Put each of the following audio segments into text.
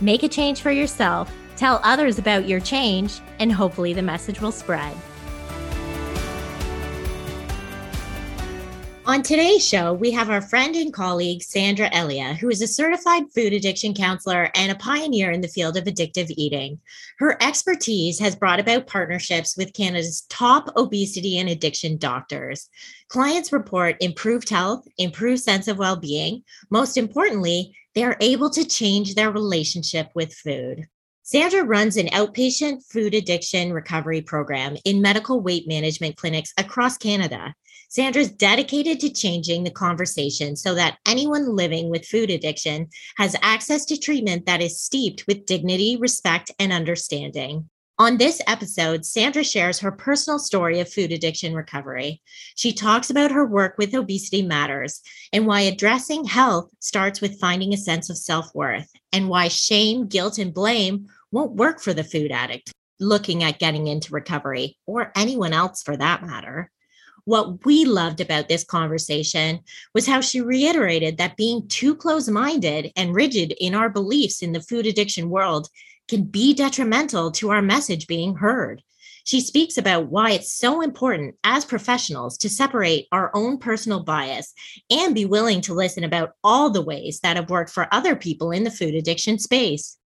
make a change for yourself, tell others about your change, and hopefully the message will spread. On today's show, we have our friend and colleague, Sandra Elia, who is a certified food addiction counselor and a pioneer in the field of addictive eating. Her expertise has brought about partnerships with Canada's top obesity and addiction doctors. Clients report improved health, improved sense of well being. Most importantly, they are able to change their relationship with food. Sandra runs an outpatient food addiction recovery program in medical weight management clinics across Canada. Sandra's dedicated to changing the conversation so that anyone living with food addiction has access to treatment that is steeped with dignity, respect, and understanding. On this episode, Sandra shares her personal story of food addiction recovery. She talks about her work with Obesity Matters and why addressing health starts with finding a sense of self worth, and why shame, guilt, and blame won't work for the food addict looking at getting into recovery or anyone else for that matter. What we loved about this conversation was how she reiterated that being too close minded and rigid in our beliefs in the food addiction world can be detrimental to our message being heard. She speaks about why it's so important as professionals to separate our own personal bias and be willing to listen about all the ways that have worked for other people in the food addiction space.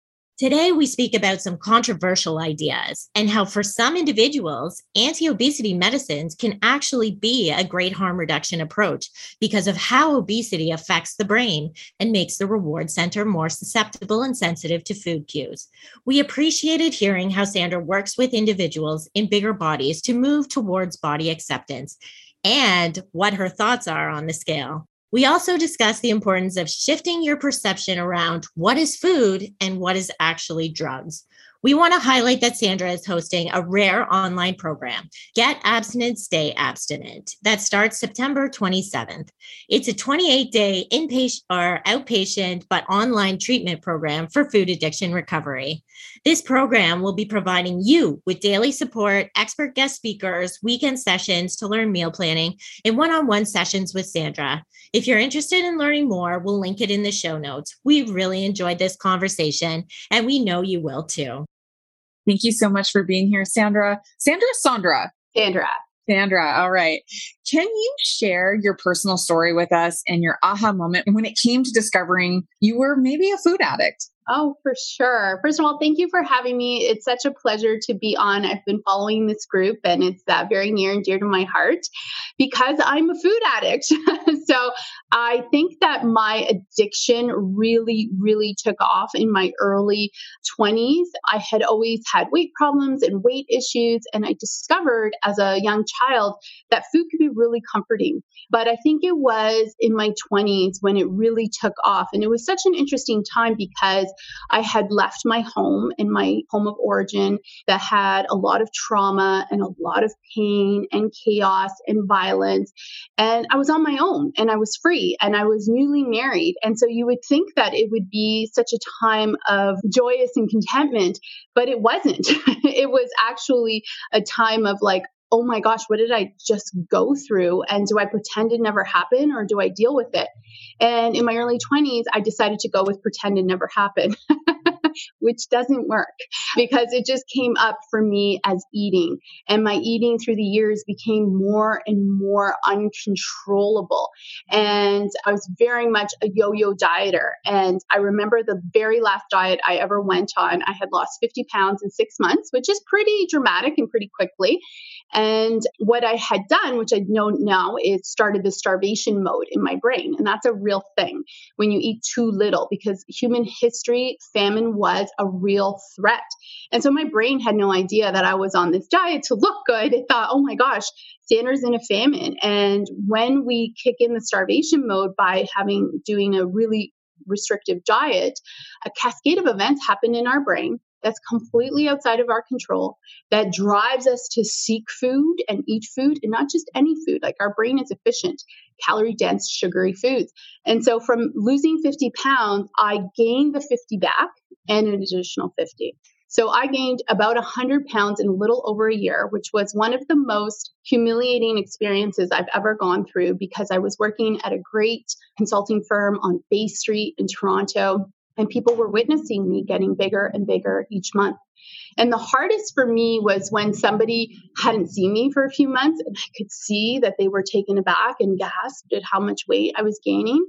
Today, we speak about some controversial ideas and how, for some individuals, anti obesity medicines can actually be a great harm reduction approach because of how obesity affects the brain and makes the reward center more susceptible and sensitive to food cues. We appreciated hearing how Sandra works with individuals in bigger bodies to move towards body acceptance and what her thoughts are on the scale. We also discuss the importance of shifting your perception around what is food and what is actually drugs. We want to highlight that Sandra is hosting a rare online program, Get Abstinent, Stay Abstinent, that starts September 27th. It's a 28 day inpatient or outpatient but online treatment program for food addiction recovery. This program will be providing you with daily support, expert guest speakers, weekend sessions to learn meal planning, and one on one sessions with Sandra. If you're interested in learning more, we'll link it in the show notes. We really enjoyed this conversation, and we know you will too. Thank you so much for being here, Sandra. Sandra, Sandra. Sandra. Sandra, all right. Can you share your personal story with us and your aha moment when it came to discovering you were maybe a food addict? Oh, for sure. First of all, thank you for having me. It's such a pleasure to be on. I've been following this group and it's uh, very near and dear to my heart because I'm a food addict. so I think that my addiction really, really took off in my early 20s. I had always had weight problems and weight issues, and I discovered as a young child that food could be really comforting. But I think it was in my 20s when it really took off. And it was such an interesting time because I had left my home and my home of origin that had a lot of trauma and a lot of pain and chaos and violence. And I was on my own and I was free and I was newly married. And so you would think that it would be such a time of joyous and contentment, but it wasn't. it was actually a time of like, oh my gosh, what did I just go through? And do I pretend it never happened or do I deal with it? And in my early 20s, I decided to go with pretend it never happened. which doesn't work because it just came up for me as eating. And my eating through the years became more and more uncontrollable. And I was very much a yo yo dieter. And I remember the very last diet I ever went on, I had lost 50 pounds in six months, which is pretty dramatic and pretty quickly. And what I had done, which I know now, is started the starvation mode in my brain. And that's a real thing when you eat too little because human history, famine was a real threat. And so my brain had no idea that I was on this diet to look good. It thought, oh my gosh, Sandra's in a famine. And when we kick in the starvation mode by having doing a really restrictive diet, a cascade of events happen in our brain that's completely outside of our control that drives us to seek food and eat food and not just any food like our brain is efficient calorie dense sugary foods and so from losing 50 pounds i gained the 50 back and an additional 50 so I gained about 100 pounds in a little over a year, which was one of the most humiliating experiences I've ever gone through because I was working at a great consulting firm on Bay Street in Toronto and people were witnessing me getting bigger and bigger each month. And the hardest for me was when somebody hadn't seen me for a few months and I could see that they were taken aback and gasped at how much weight I was gaining.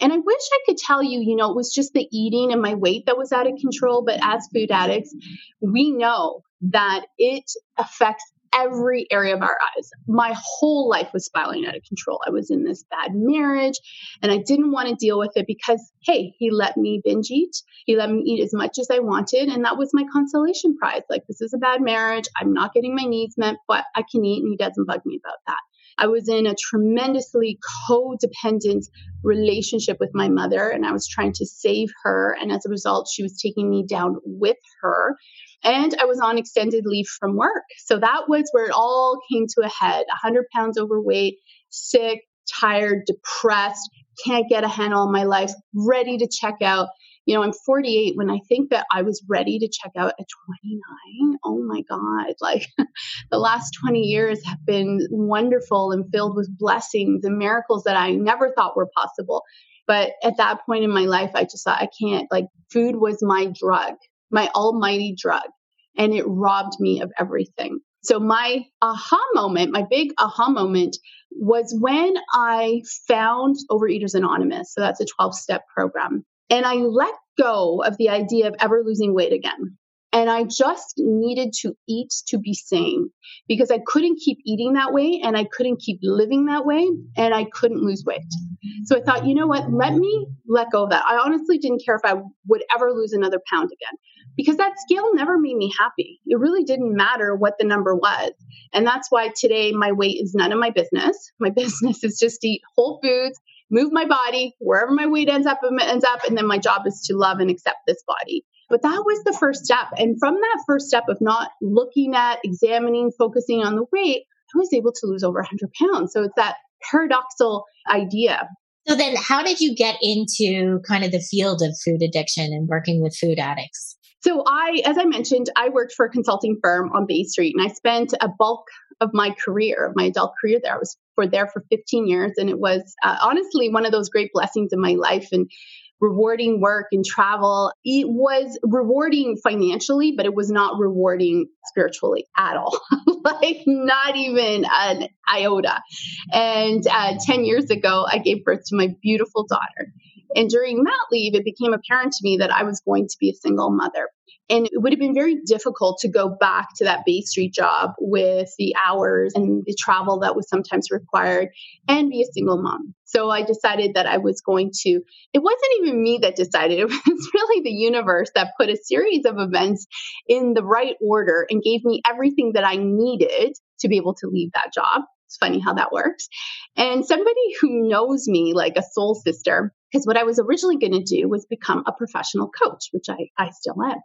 And I wish I could tell you, you know, it was just the eating and my weight that was out of control. But as food addicts, we know that it affects every area of our eyes. My whole life was spiraling out of control. I was in this bad marriage and I didn't want to deal with it because, hey, he let me binge eat. He let me eat as much as I wanted. And that was my consolation prize. Like, this is a bad marriage. I'm not getting my needs met, but I can eat and he doesn't bug me about that. I was in a tremendously codependent relationship with my mother, and I was trying to save her. And as a result, she was taking me down with her. And I was on extended leave from work. So that was where it all came to a head 100 pounds overweight, sick, tired, depressed, can't get a handle on my life, ready to check out. You know, I'm 48 when I think that I was ready to check out at 29. Oh my God. Like the last 20 years have been wonderful and filled with blessings and miracles that I never thought were possible. But at that point in my life, I just thought I can't, like, food was my drug my almighty drug, and it robbed me of everything. So, my aha moment, my big aha moment was when I found Overeaters Anonymous. So, that's a 12 step program. And I let go of the idea of ever losing weight again. And I just needed to eat to be sane because I couldn't keep eating that way and I couldn't keep living that way and I couldn't lose weight. So I thought, you know what? Let me let go of that. I honestly didn't care if I would ever lose another pound again because that scale never made me happy. It really didn't matter what the number was. And that's why today my weight is none of my business. My business is just eat whole foods, move my body wherever my weight ends up ends up and then my job is to love and accept this body but that was the first step. And from that first step of not looking at, examining, focusing on the weight, I was able to lose over 100 pounds. So it's that paradoxical idea. So then, how did you get into kind of the field of food addiction and working with food addicts? So I, as I mentioned, I worked for a consulting firm on Bay Street, and I spent a bulk of my career, my adult career there. I was for there for 15 years, and it was uh, honestly one of those great blessings in my life. And rewarding work and travel. It was rewarding financially, but it was not rewarding spiritually at all. like, not even an iota. And uh, 10 years ago, I gave birth to my beautiful daughter. And during mat leave, it became apparent to me that I was going to be a single mother. And it would have been very difficult to go back to that Bay Street job with the hours and the travel that was sometimes required and be a single mom. So I decided that I was going to, it wasn't even me that decided, it was really the universe that put a series of events in the right order and gave me everything that I needed to be able to leave that job. It's funny how that works. And somebody who knows me like a soul sister because what I was originally going to do was become a professional coach, which I, I still am.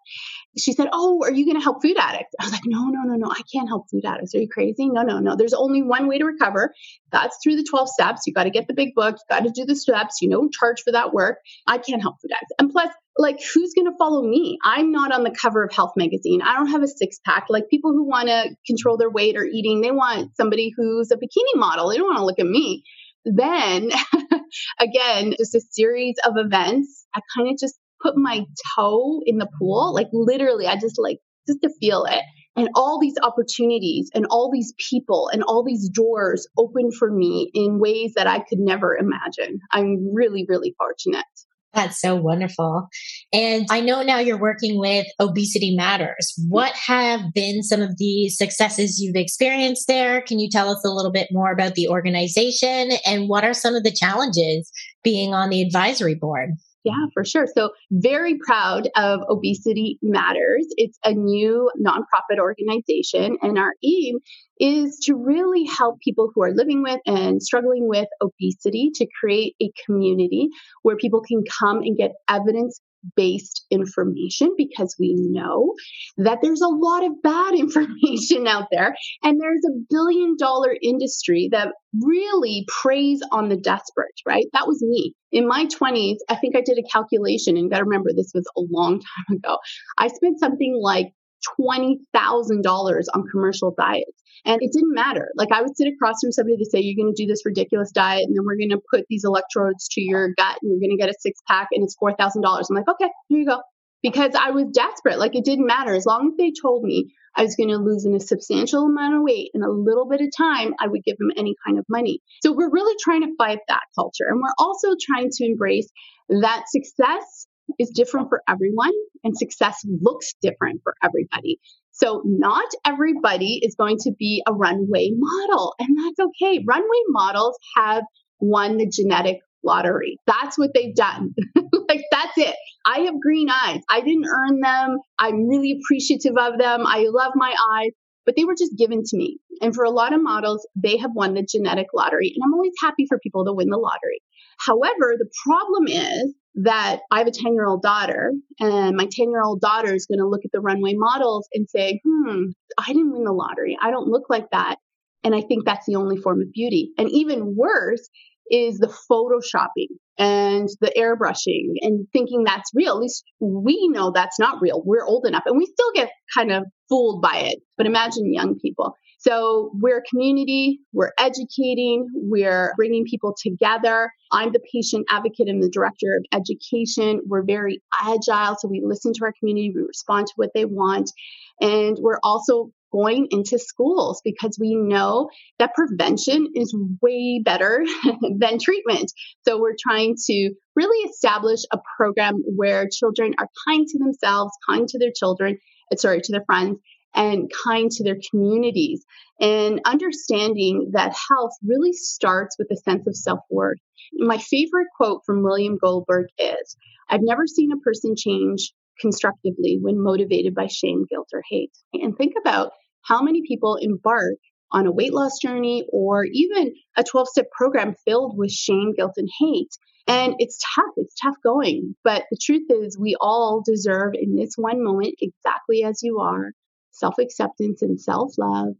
She said, Oh, are you going to help food addicts? I was like, No, no, no, no. I can't help food addicts. Are you crazy? No, no, no. There's only one way to recover. That's through the 12 steps. You got to get the big book. You got to do the steps. You know, charge for that work. I can't help food addicts. And plus, like, who's going to follow me? I'm not on the cover of Health Magazine. I don't have a six pack. Like, people who want to control their weight or eating, they want somebody who's a bikini model. They don't want to look at me. Then again, just a series of events. I kind of just put my toe in the pool, like literally, I just like, just to feel it. And all these opportunities and all these people and all these doors open for me in ways that I could never imagine. I'm really, really fortunate. That's so wonderful. And I know now you're working with Obesity Matters. What have been some of the successes you've experienced there? Can you tell us a little bit more about the organization and what are some of the challenges being on the advisory board? Yeah, for sure. So, very proud of Obesity Matters. It's a new nonprofit organization, and our aim is to really help people who are living with and struggling with obesity to create a community where people can come and get evidence based information because we know that there's a lot of bad information out there. And there's a billion dollar industry that really preys on the desperate, right? That was me. In my 20s, I think I did a calculation and you got to remember this was a long time ago. I spent something like $20,000 on commercial diets. And it didn't matter. Like I would sit across from somebody to say, you're going to do this ridiculous diet and then we're going to put these electrodes to your gut and you're going to get a six pack and it's $4,000. I'm like, okay, here you go. Because I was desperate. Like it didn't matter. As long as they told me I was going to lose in a substantial amount of weight in a little bit of time, I would give them any kind of money. So we're really trying to fight that culture. And we're also trying to embrace that success is different for everyone and success looks different for everybody. So, not everybody is going to be a runway model, and that's okay. Runway models have won the genetic lottery. That's what they've done. like, that's it. I have green eyes. I didn't earn them. I'm really appreciative of them. I love my eyes, but they were just given to me. And for a lot of models, they have won the genetic lottery. And I'm always happy for people to win the lottery. However, the problem is that I have a 10 year old daughter, and my 10 year old daughter is going to look at the runway models and say, hmm, I didn't win the lottery. I don't look like that. And I think that's the only form of beauty. And even worse is the photoshopping and the airbrushing and thinking that's real. At least we know that's not real. We're old enough and we still get kind of fooled by it. But imagine young people. So we're a community, we're educating, we're bringing people together. I'm the patient advocate and the director of education. We're very agile, so we listen to our community, we respond to what they want. And we're also going into schools because we know that prevention is way better than treatment. So we're trying to really establish a program where children are kind to themselves, kind to their children, uh, sorry, to their friends, and kind to their communities and understanding that health really starts with a sense of self-worth. My favorite quote from William Goldberg is, I've never seen a person change constructively when motivated by shame, guilt, or hate. And think about how many people embark on a weight loss journey or even a 12 step program filled with shame, guilt, and hate. And it's tough. It's tough going. But the truth is, we all deserve in this one moment exactly as you are self acceptance and self love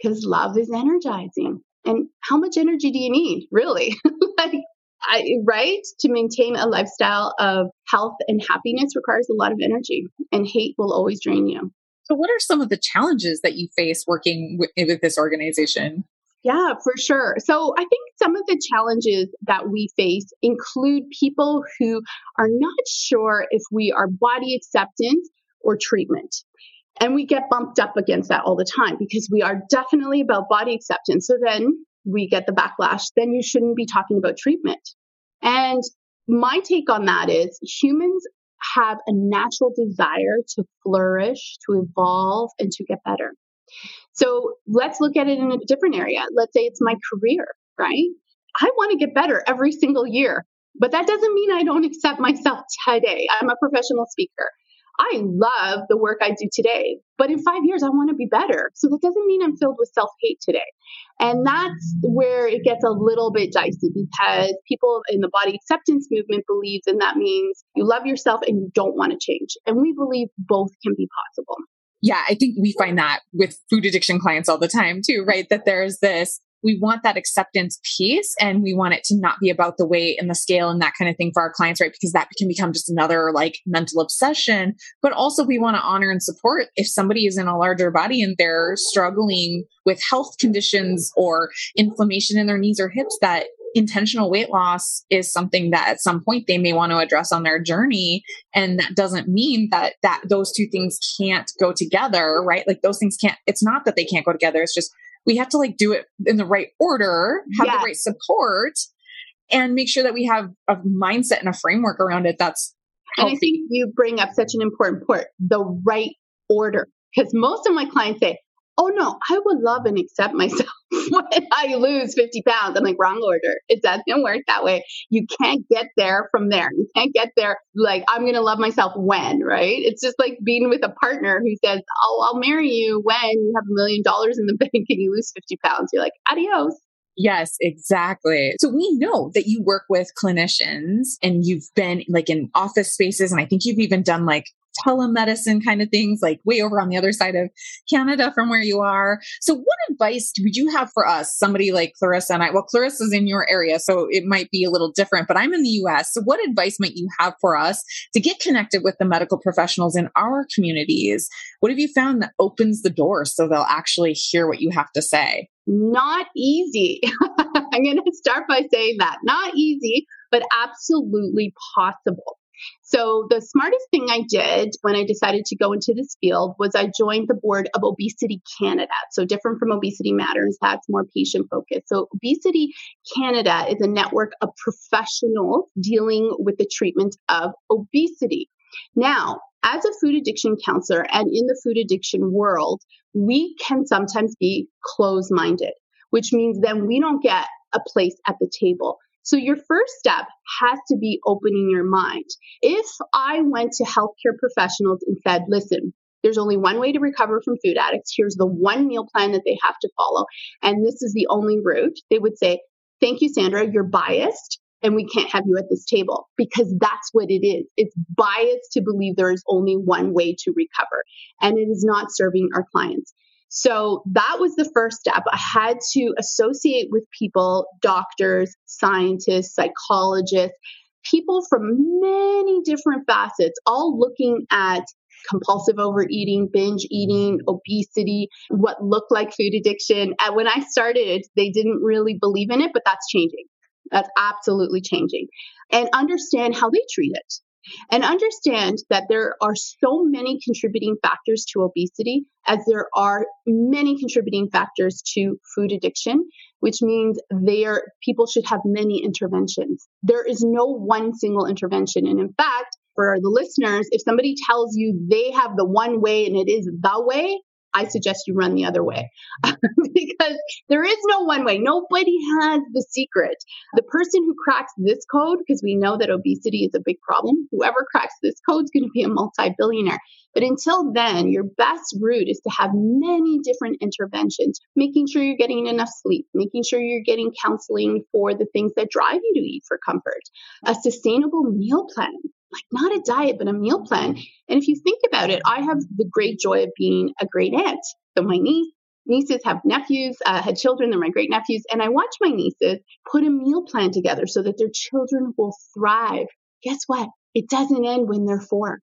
because love is energizing. And how much energy do you need, really? like, I, right? To maintain a lifestyle of health and happiness requires a lot of energy, and hate will always drain you. So, what are some of the challenges that you face working with, with this organization? Yeah, for sure. So, I think some of the challenges that we face include people who are not sure if we are body acceptance or treatment. And we get bumped up against that all the time because we are definitely about body acceptance. So then we get the backlash, then you shouldn't be talking about treatment. And my take on that is humans have a natural desire to flourish, to evolve, and to get better. So let's look at it in a different area. Let's say it's my career, right? I want to get better every single year, but that doesn't mean I don't accept myself today. I'm a professional speaker. I love the work I do today, but in five years, I want to be better. So that doesn't mean I'm filled with self hate today. And that's where it gets a little bit dicey because people in the body acceptance movement believes, and that means you love yourself and you don't want to change. And we believe both can be possible. Yeah, I think we find that with food addiction clients all the time too, right? That there's this we want that acceptance piece and we want it to not be about the weight and the scale and that kind of thing for our clients, right? Because that can become just another like mental obsession. But also we want to honor and support if somebody is in a larger body and they're struggling with health conditions or inflammation in their knees or hips that intentional weight loss is something that at some point they may want to address on their journey and that doesn't mean that that those two things can't go together right like those things can't it's not that they can't go together it's just we have to like do it in the right order, have yes. the right support, and make sure that we have a mindset and a framework around it that's healthy. And I think you bring up such an important point the right order. Because most of my clients say, Oh no, I would love and accept myself when I lose 50 pounds. I'm like, wrong order. It doesn't work that way. You can't get there from there. You can't get there like, I'm going to love myself when, right? It's just like being with a partner who says, Oh, I'll marry you when you have a million dollars in the bank and you lose 50 pounds. You're like, adios. Yes, exactly. So we know that you work with clinicians and you've been like in office spaces. And I think you've even done like telemedicine kind of things, like way over on the other side of Canada from where you are. So, what advice would you have for us, somebody like Clarissa and I? Well, Clarissa's in your area, so it might be a little different, but I'm in the US. So, what advice might you have for us to get connected with the medical professionals in our communities? What have you found that opens the door so they'll actually hear what you have to say? Not easy. I'm going to start by saying that. Not easy, but absolutely possible. So the smartest thing I did when I decided to go into this field was I joined the board of Obesity Canada. So different from Obesity Matters, that's more patient focused. So Obesity Canada is a network of professionals dealing with the treatment of obesity. Now, as a food addiction counselor and in the food addiction world, we can sometimes be closed minded, which means then we don't get a place at the table. So your first step has to be opening your mind. If I went to healthcare professionals and said, listen, there's only one way to recover from food addicts. Here's the one meal plan that they have to follow. And this is the only route. They would say, thank you, Sandra. You're biased and we can't have you at this table because that's what it is. It's biased to believe there is only one way to recover and it is not serving our clients. So that was the first step. I had to associate with people, doctors, scientists, psychologists, people from many different facets, all looking at compulsive overeating, binge eating, obesity, what looked like food addiction. And when I started, they didn't really believe in it, but that's changing. That's absolutely changing. And understand how they treat it and understand that there are so many contributing factors to obesity as there are many contributing factors to food addiction which means there people should have many interventions. There is no one single intervention. And in fact for the listeners if somebody tells you they have the one way and it is the way I suggest you run the other way because there is no one way. Nobody has the secret. The person who cracks this code, because we know that obesity is a big problem, whoever cracks this code is going to be a multi billionaire. But until then, your best route is to have many different interventions, making sure you're getting enough sleep, making sure you're getting counseling for the things that drive you to eat for comfort, a sustainable meal plan like not a diet, but a meal plan. And if you think about it, I have the great joy of being a great aunt. So my niece, nieces have nephews, uh, had children, they're my great nephews, and I watch my nieces put a meal plan together so that their children will thrive. Guess what? It doesn't end when they're four.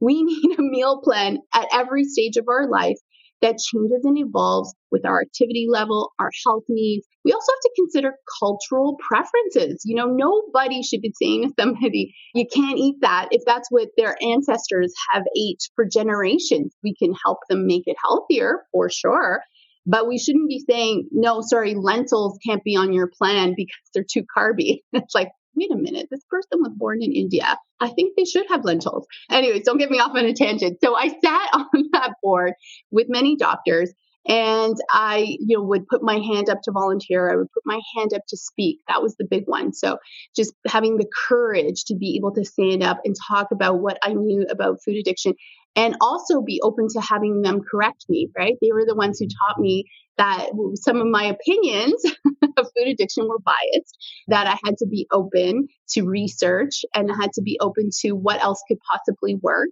We need a meal plan at every stage of our life that changes and evolves with our activity level, our health needs. We also have to consider cultural preferences. You know, nobody should be saying to somebody, you can't eat that if that's what their ancestors have ate for generations. We can help them make it healthier for sure. But we shouldn't be saying, no, sorry, lentils can't be on your plan because they're too carby. it's like, wait a minute, this person was born in India. I think they should have lentils. Anyways, don't get me off on a tangent. So I sat on that board with many doctors and I, you know, would put my hand up to volunteer. I would put my hand up to speak. That was the big one. So just having the courage to be able to stand up and talk about what I knew about food addiction and also be open to having them correct me, right? They were the ones who taught me that some of my opinions of food addiction were biased, that I had to be open to research and I had to be open to what else could possibly work.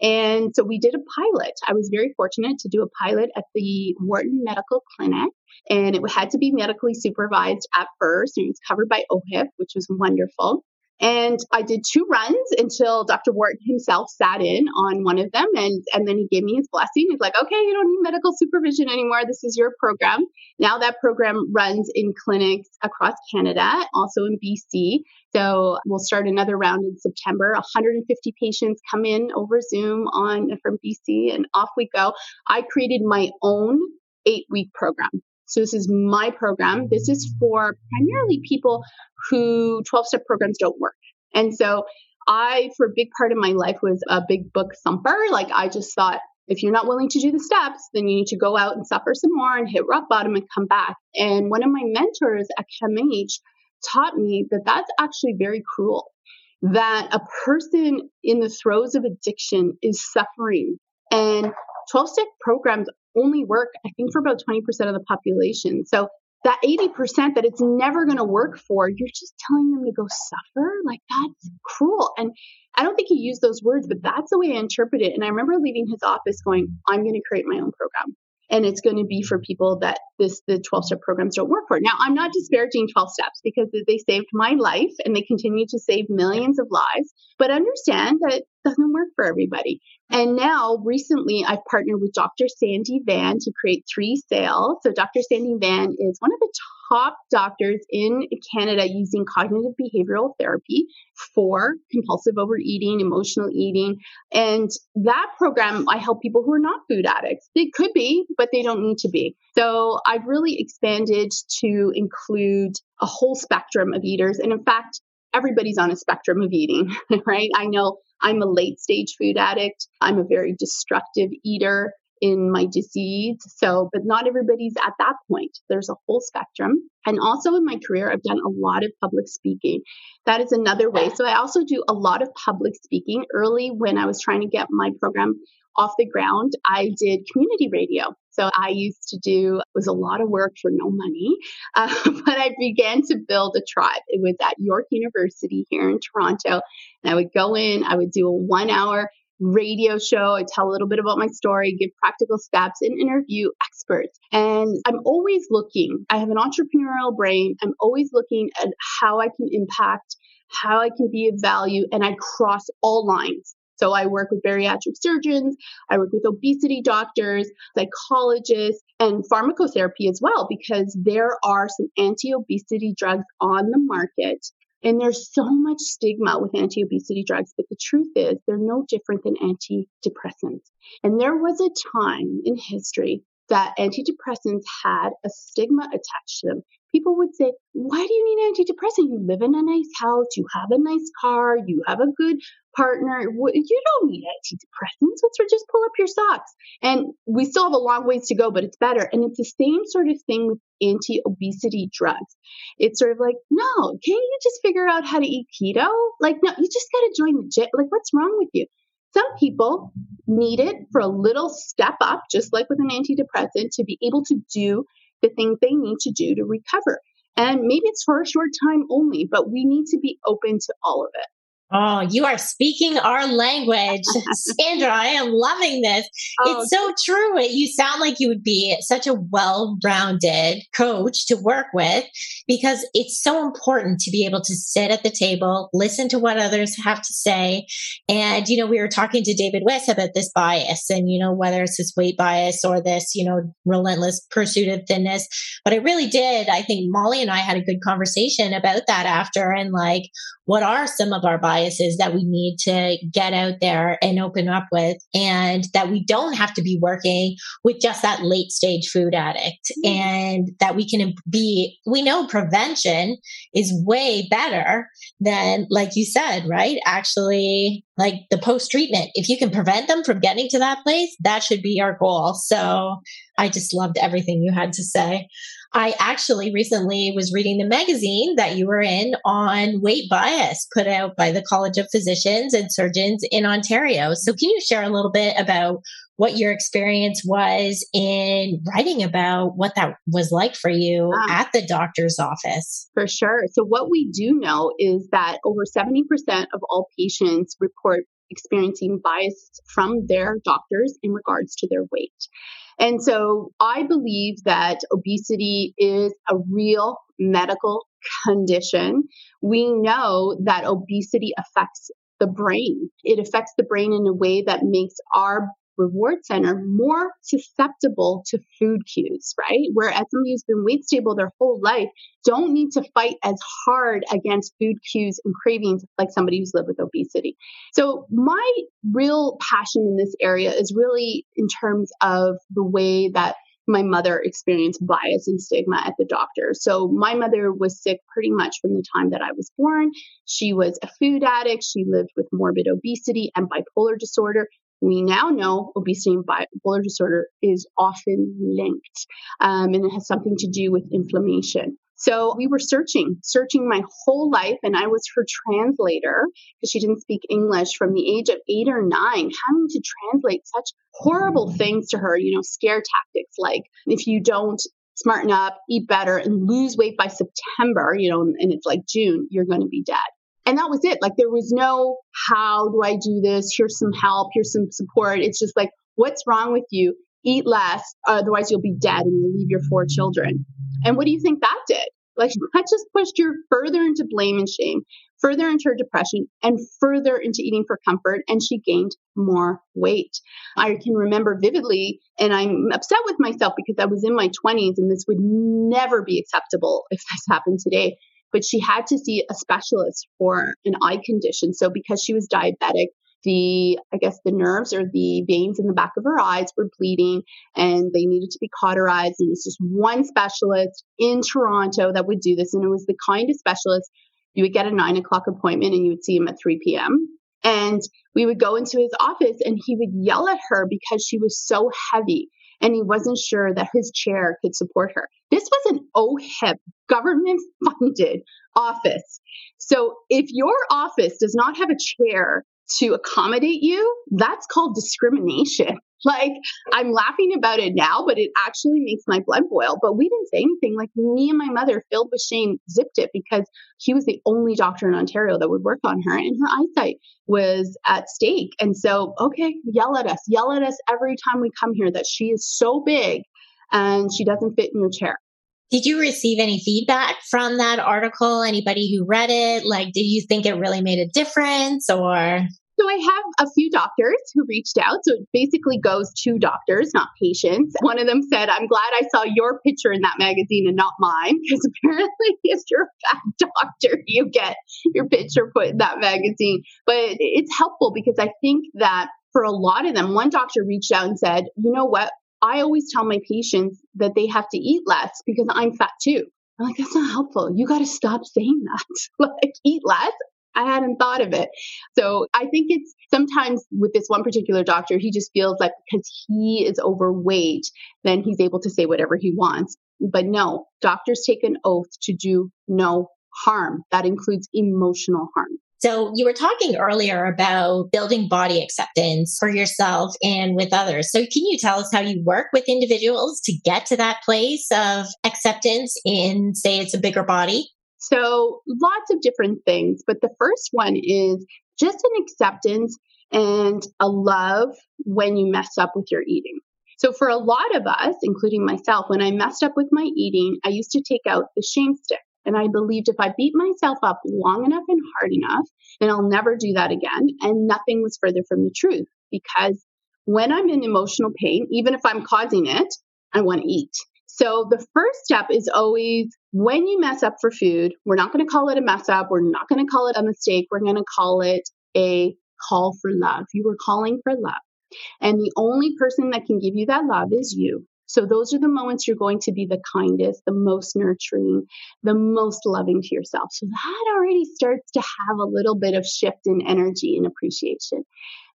And so we did a pilot. I was very fortunate to do a pilot at the Wharton Medical Clinic, and it had to be medically supervised at first, and it was covered by OHIP, which was wonderful. And I did two runs until Dr. Wharton himself sat in on one of them. And, and then he gave me his blessing. He's like, okay, you don't need medical supervision anymore. This is your program. Now that program runs in clinics across Canada, also in BC. So we'll start another round in September. 150 patients come in over Zoom on from BC and off we go. I created my own eight week program. So this is my program. This is for primarily people who 12 step programs don't work. And so I, for a big part of my life, was a big book thumper. Like I just thought if you're not willing to do the steps, then you need to go out and suffer some more and hit rock bottom and come back. And one of my mentors at CAMH taught me that that's actually very cruel. That a person in the throes of addiction is suffering. And 12 step programs only work, I think, for about 20% of the population. So that 80% that it's never going to work for, you're just telling them to go suffer? Like, that's cruel. And I don't think he used those words, but that's the way I interpret it. And I remember leaving his office going, I'm going to create my own program and it's going to be for people that this the 12 step programs don't work for. Now, I'm not disparaging 12 steps because they saved my life and they continue to save millions of lives, but understand that doesn't work for everybody. And now, recently, I've partnered with Dr. Sandy Van to create three sales. So, Dr. Sandy Van is one of the top doctors in Canada using cognitive behavioral therapy for compulsive overeating, emotional eating. And that program, I help people who are not food addicts. They could be, but they don't need to be. So I've really expanded to include a whole spectrum of eaters. And in fact, everybody's on a spectrum of eating, right? I know I'm a late stage food addict. I'm a very destructive eater in my disease. So, but not everybody's at that point. There's a whole spectrum. And also in my career, I've done a lot of public speaking. That is another way. So I also do a lot of public speaking. Early when I was trying to get my program off the ground, I did community radio. So I used to do was a lot of work for no money, uh, but I began to build a tribe. It was at York University here in Toronto, and I would go in. I would do a one hour radio show. I tell a little bit about my story, give practical steps, and interview experts. And I'm always looking, I have an entrepreneurial brain. I'm always looking at how I can impact, how I can be of value, and I cross all lines. So I work with bariatric surgeons, I work with obesity doctors, psychologists, and pharmacotherapy as well, because there are some anti obesity drugs on the market and there's so much stigma with anti obesity drugs, but the truth is they're no different than antidepressants. And there was a time in history that antidepressants had a stigma attached to them. People would say, Why do you need an antidepressant? You live in a nice house, you have a nice car, you have a good partner. You don't need antidepressants. Let's just pull up your socks. And we still have a long ways to go, but it's better. And it's the same sort of thing with anti obesity drugs. It's sort of like, no, can't you just figure out how to eat keto? Like, no, you just got to join the gym. Like, what's wrong with you? Some people need it for a little step up, just like with an antidepressant, to be able to do the things they need to do to recover. And maybe it's for a short time only, but we need to be open to all of it. Oh, you are speaking our language. Sandra, I am loving this. Oh, it's so true. You sound like you would be such a well rounded coach to work with because it's so important to be able to sit at the table, listen to what others have to say. And, you know, we were talking to David Wiss about this bias and, you know, whether it's this weight bias or this, you know, relentless pursuit of thinness. But it really did. I think Molly and I had a good conversation about that after and like, what are some of our biases that we need to get out there and open up with and that we don't have to be working with just that late stage food addict. Mm-hmm. and that we can be we know prevention is way better than like you said right? Actually like the post treatment if you can prevent them from getting to that place that should be our goal. So i just loved everything you had to say I actually recently was reading the magazine that you were in on weight bias put out by the College of Physicians and Surgeons in Ontario. So, can you share a little bit about what your experience was in writing about what that was like for you at the doctor's office? For sure. So, what we do know is that over 70% of all patients report experiencing bias from their doctors in regards to their weight. And so I believe that obesity is a real medical condition. We know that obesity affects the brain. It affects the brain in a way that makes our reward center more susceptible to food cues, right? Whereas somebody who's been weight stable their whole life don't need to fight as hard against food cues and cravings like somebody who's lived with obesity. So my real passion in this area is really in terms of the way that my mother experienced bias and stigma at the doctor. So my mother was sick pretty much from the time that I was born. She was a food addict. She lived with morbid obesity and bipolar disorder we now know obesity and bipolar disorder is often linked um, and it has something to do with inflammation. So we were searching, searching my whole life, and I was her translator because she didn't speak English from the age of eight or nine, having to translate such horrible things to her, you know, scare tactics like if you don't smarten up, eat better, and lose weight by September, you know, and it's like June, you're going to be dead. And that was it. Like there was no, how do I do this? Here's some help. Here's some support. It's just like, what's wrong with you? Eat less, otherwise you'll be dead and you'll leave your four children. And what do you think that did? Like that just pushed her further into blame and shame, further into her depression, and further into eating for comfort. And she gained more weight. I can remember vividly, and I'm upset with myself because I was in my 20s and this would never be acceptable if this happened today but she had to see a specialist for an eye condition. So because she was diabetic, the I guess the nerves or the veins in the back of her eyes were bleeding and they needed to be cauterized. And it's just one specialist in Toronto that would do this. And it was the kind of specialist you would get a nine o'clock appointment and you would see him at 3 p.m. And we would go into his office and he would yell at her because she was so heavy and he wasn't sure that his chair could support her. This was an OHIP government funded office. So if your office does not have a chair to accommodate you, that's called discrimination. Like, I'm laughing about it now, but it actually makes my blood boil. But we didn't say anything. Like, me and my mother, filled with shame, zipped it because he was the only doctor in Ontario that would work on her, and her eyesight was at stake. And so, okay, yell at us, yell at us every time we come here that she is so big and she doesn't fit in your chair. Did you receive any feedback from that article? Anybody who read it? Like, did you think it really made a difference or? So I have a few doctors who reached out. So it basically goes to doctors, not patients. One of them said, I'm glad I saw your picture in that magazine and not mine, because apparently if you're a bad doctor, you get your picture put in that magazine. But it's helpful because I think that for a lot of them, one doctor reached out and said, you know what? I always tell my patients that they have to eat less because I'm fat too. I'm like, that's not helpful. You got to stop saying that. like, eat less. I hadn't thought of it. So I think it's sometimes with this one particular doctor, he just feels like because he is overweight, then he's able to say whatever he wants. But no, doctors take an oath to do no harm. That includes emotional harm. So you were talking earlier about building body acceptance for yourself and with others. So can you tell us how you work with individuals to get to that place of acceptance in, say, it's a bigger body? So lots of different things, but the first one is just an acceptance and a love when you mess up with your eating. So for a lot of us, including myself, when I messed up with my eating, I used to take out the shame stick. And I believed if I beat myself up long enough and hard enough, then I'll never do that again. And nothing was further from the truth because when I'm in emotional pain, even if I'm causing it, I want to eat. So the first step is always when you mess up for food, we're not going to call it a mess up. We're not going to call it a mistake. We're going to call it a call for love. You were calling for love. And the only person that can give you that love is you. So those are the moments you're going to be the kindest, the most nurturing, the most loving to yourself. So that already starts to have a little bit of shift in energy and appreciation.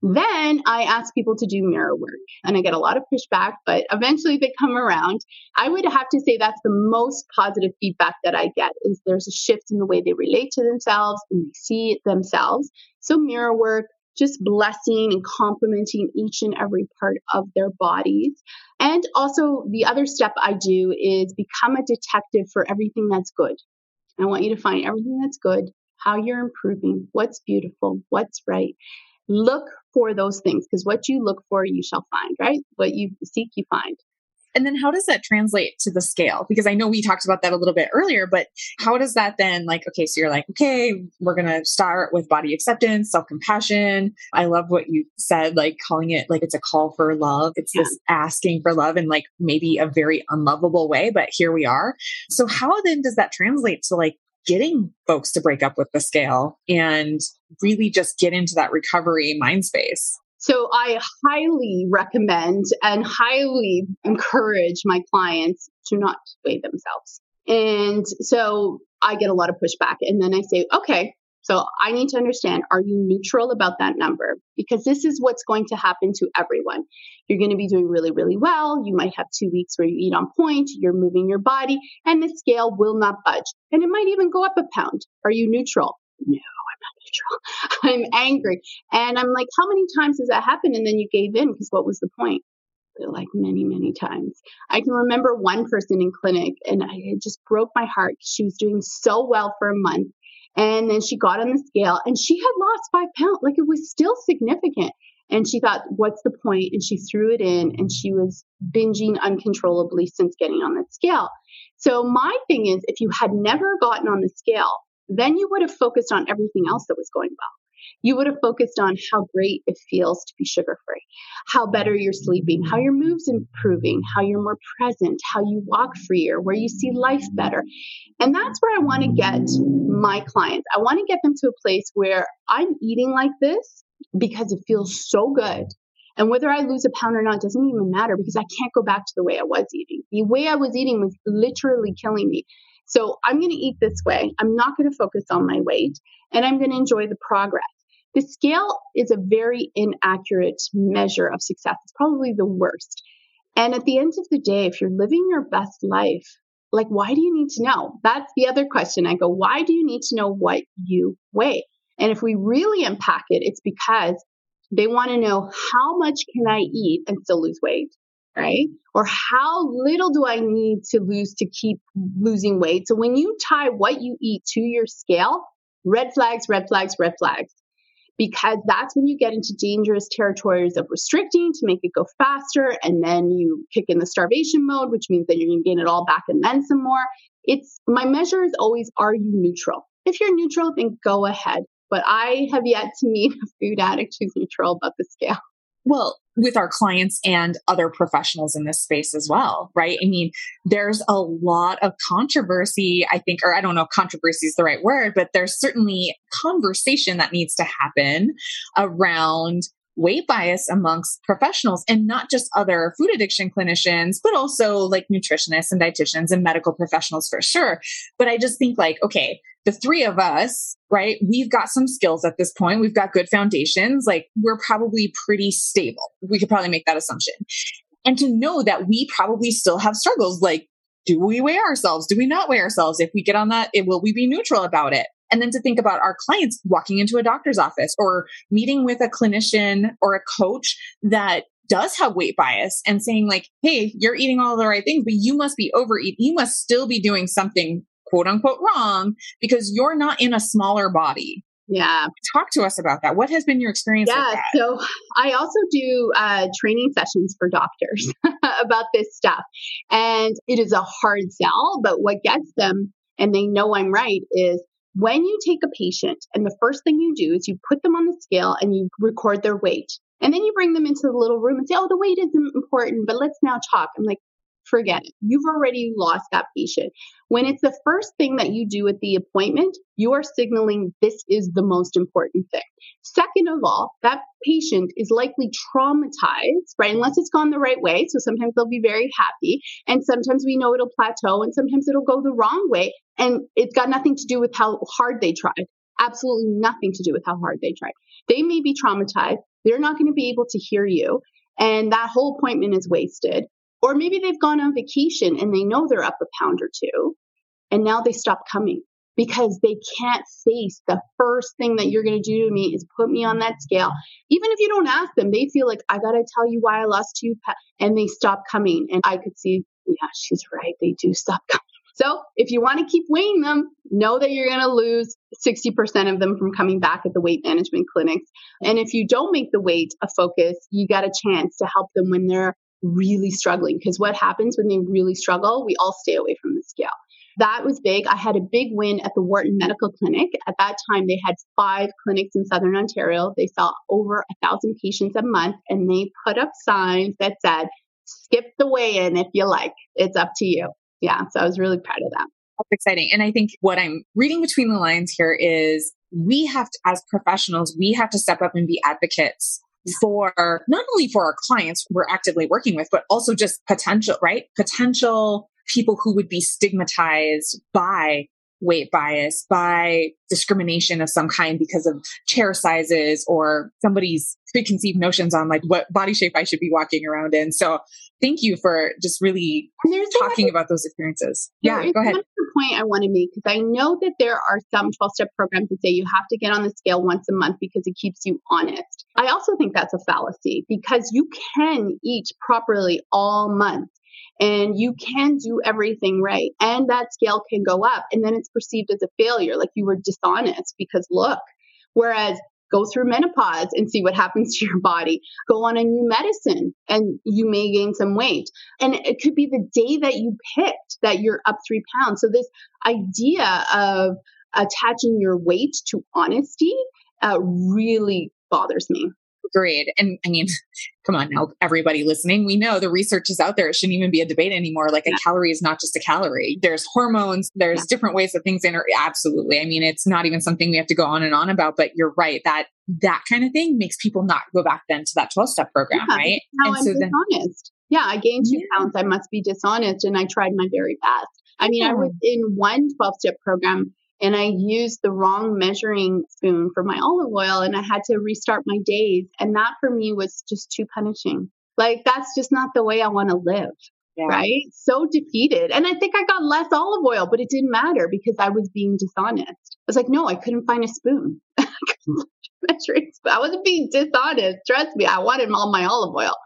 Then I ask people to do mirror work and I get a lot of pushback, but eventually they come around. I would have to say that's the most positive feedback that I get is there's a shift in the way they relate to themselves and they see themselves. So mirror work, just blessing and complimenting each and every part of their bodies. And also, the other step I do is become a detective for everything that's good. I want you to find everything that's good, how you're improving, what's beautiful, what's right. Look for those things because what you look for, you shall find, right? What you seek, you find. And then how does that translate to the scale? Because I know we talked about that a little bit earlier, but how does that then like, okay, so you're like, okay, we're going to start with body acceptance, self compassion. I love what you said, like calling it like it's a call for love. It's yeah. this asking for love in like maybe a very unlovable way, but here we are. So how then does that translate to like getting folks to break up with the scale and really just get into that recovery mind space? So I highly recommend and highly encourage my clients to not weigh themselves. And so I get a lot of pushback. And then I say, okay, So I need to understand are you neutral about that number? Because this is what's going to happen to everyone. You're going to be doing really, really well. You might have two weeks where you eat on point, you're moving your body, and the scale will not budge. And it might even go up a pound. Are you neutral? No, I'm not neutral. I'm angry. And I'm like, how many times has that happened? And then you gave in because what was the point? like many, many times. I can remember one person in clinic and I, it just broke my heart. She was doing so well for a month. And then she got on the scale and she had lost five pounds. Like it was still significant. And she thought, what's the point? And she threw it in and she was binging uncontrollably since getting on the scale. So my thing is, if you had never gotten on the scale, then you would have focused on everything else that was going well you would have focused on how great it feels to be sugar free, how better you're sleeping, how your moves improving, how you're more present, how you walk freer, where you see life better. And that's where I want to get my clients. I want to get them to a place where I'm eating like this because it feels so good. And whether I lose a pound or not doesn't even matter because I can't go back to the way I was eating. The way I was eating was literally killing me. So I'm going to eat this way. I'm not going to focus on my weight and I'm going to enjoy the progress. The scale is a very inaccurate measure of success. It's probably the worst. And at the end of the day, if you're living your best life, like, why do you need to know? That's the other question. I go, why do you need to know what you weigh? And if we really unpack it, it's because they want to know how much can I eat and still lose weight, right? Or how little do I need to lose to keep losing weight? So when you tie what you eat to your scale, red flags, red flags, red flags because that's when you get into dangerous territories of restricting to make it go faster. And then you kick in the starvation mode, which means that you're going to gain it all back and then some more. It's my measure is always are you neutral? If you're neutral, then go ahead. But I have yet to meet a food addict who's neutral about the scale. Well, with our clients and other professionals in this space as well, right? I mean, there's a lot of controversy, I think, or I don't know if controversy is the right word, but there's certainly conversation that needs to happen around weight bias amongst professionals and not just other food addiction clinicians, but also like nutritionists and dietitians and medical professionals for sure. But I just think like, okay, the three of us, right? We've got some skills at this point. We've got good foundations. Like we're probably pretty stable. We could probably make that assumption. And to know that we probably still have struggles like, do we weigh ourselves? Do we not weigh ourselves? If we get on that, it, will we be neutral about it? And then to think about our clients walking into a doctor's office or meeting with a clinician or a coach that does have weight bias and saying like, Hey, you're eating all the right things, but you must be overeating. You must still be doing something quote unquote wrong because you're not in a smaller body. Yeah. Talk to us about that. What has been your experience? Yeah. So I also do uh, training sessions for doctors about this stuff. And it is a hard sell, but what gets them, and they know I'm right, is when you take a patient and the first thing you do is you put them on the scale and you record their weight. And then you bring them into the little room and say, oh, the weight isn't important, but let's now talk. I'm like, forget it. You've already lost that patient. When it's the first thing that you do at the appointment, you are signaling this is the most important thing. Second of all, that patient is likely traumatized, right? Unless it's gone the right way. So sometimes they'll be very happy, and sometimes we know it'll plateau, and sometimes it'll go the wrong way. And it's got nothing to do with how hard they tried. Absolutely nothing to do with how hard they tried. They may be traumatized. They're not going to be able to hear you. And that whole appointment is wasted. Or maybe they've gone on vacation and they know they're up a pound or two, and now they stop coming because they can't face the first thing that you're going to do to me is put me on that scale. Even if you don't ask them, they feel like, I got to tell you why I lost two pounds. And they stop coming. And I could see, yeah, she's right. They do stop coming. So if you want to keep weighing them, know that you're going to lose 60% of them from coming back at the weight management clinics. And if you don't make the weight a focus, you got a chance to help them when they're really struggling. Because what happens when they really struggle? We all stay away from the scale. That was big. I had a big win at the Wharton Medical Clinic. At that time, they had five clinics in Southern Ontario. They saw over a thousand patients a month, and they put up signs that said, skip the weigh in if you like. It's up to you. Yeah. So I was really proud of that. That's exciting. And I think what I'm reading between the lines here is we have to, as professionals, we have to step up and be advocates for not only for our clients we're actively working with, but also just potential, right? Potential people who would be stigmatized by weight bias, by discrimination of some kind because of chair sizes or somebody's preconceived notions on like what body shape I should be walking around in. So thank you for just really talking about those experiences. Yeah, go ahead. Point I want to make because I know that there are some 12 step programs that say you have to get on the scale once a month because it keeps you honest. I also think that's a fallacy because you can eat properly all month and you can do everything right and that scale can go up and then it's perceived as a failure like you were dishonest because look whereas go through menopause and see what happens to your body. Go on a new medicine and you may gain some weight. And it could be the day that you picked that you're up three pounds. So this idea of attaching your weight to honesty uh, really bothers me Agreed. And I mean, come on now, everybody listening, we know the research is out there. It shouldn't even be a debate anymore. Like yeah. a calorie is not just a calorie. There's hormones, there's yeah. different ways that things enter. Absolutely. I mean, it's not even something we have to go on and on about, but you're right that that kind of thing makes people not go back then to that 12 step program, yeah, right? and I'm so dishonest. Then, yeah, I gained two pounds. I must be dishonest. And I tried my very best. I mean, I was in one 12 step program and I used the wrong measuring spoon for my olive oil and I had to restart my days. And that for me was just too punishing. Like, that's just not the way I want to live. Yeah. Right? So defeated. And I think I got less olive oil, but it didn't matter because I was being dishonest. I was like, no, I couldn't find a spoon. Hmm. measuring spoon. I wasn't being dishonest. Trust me, I wanted all my olive oil.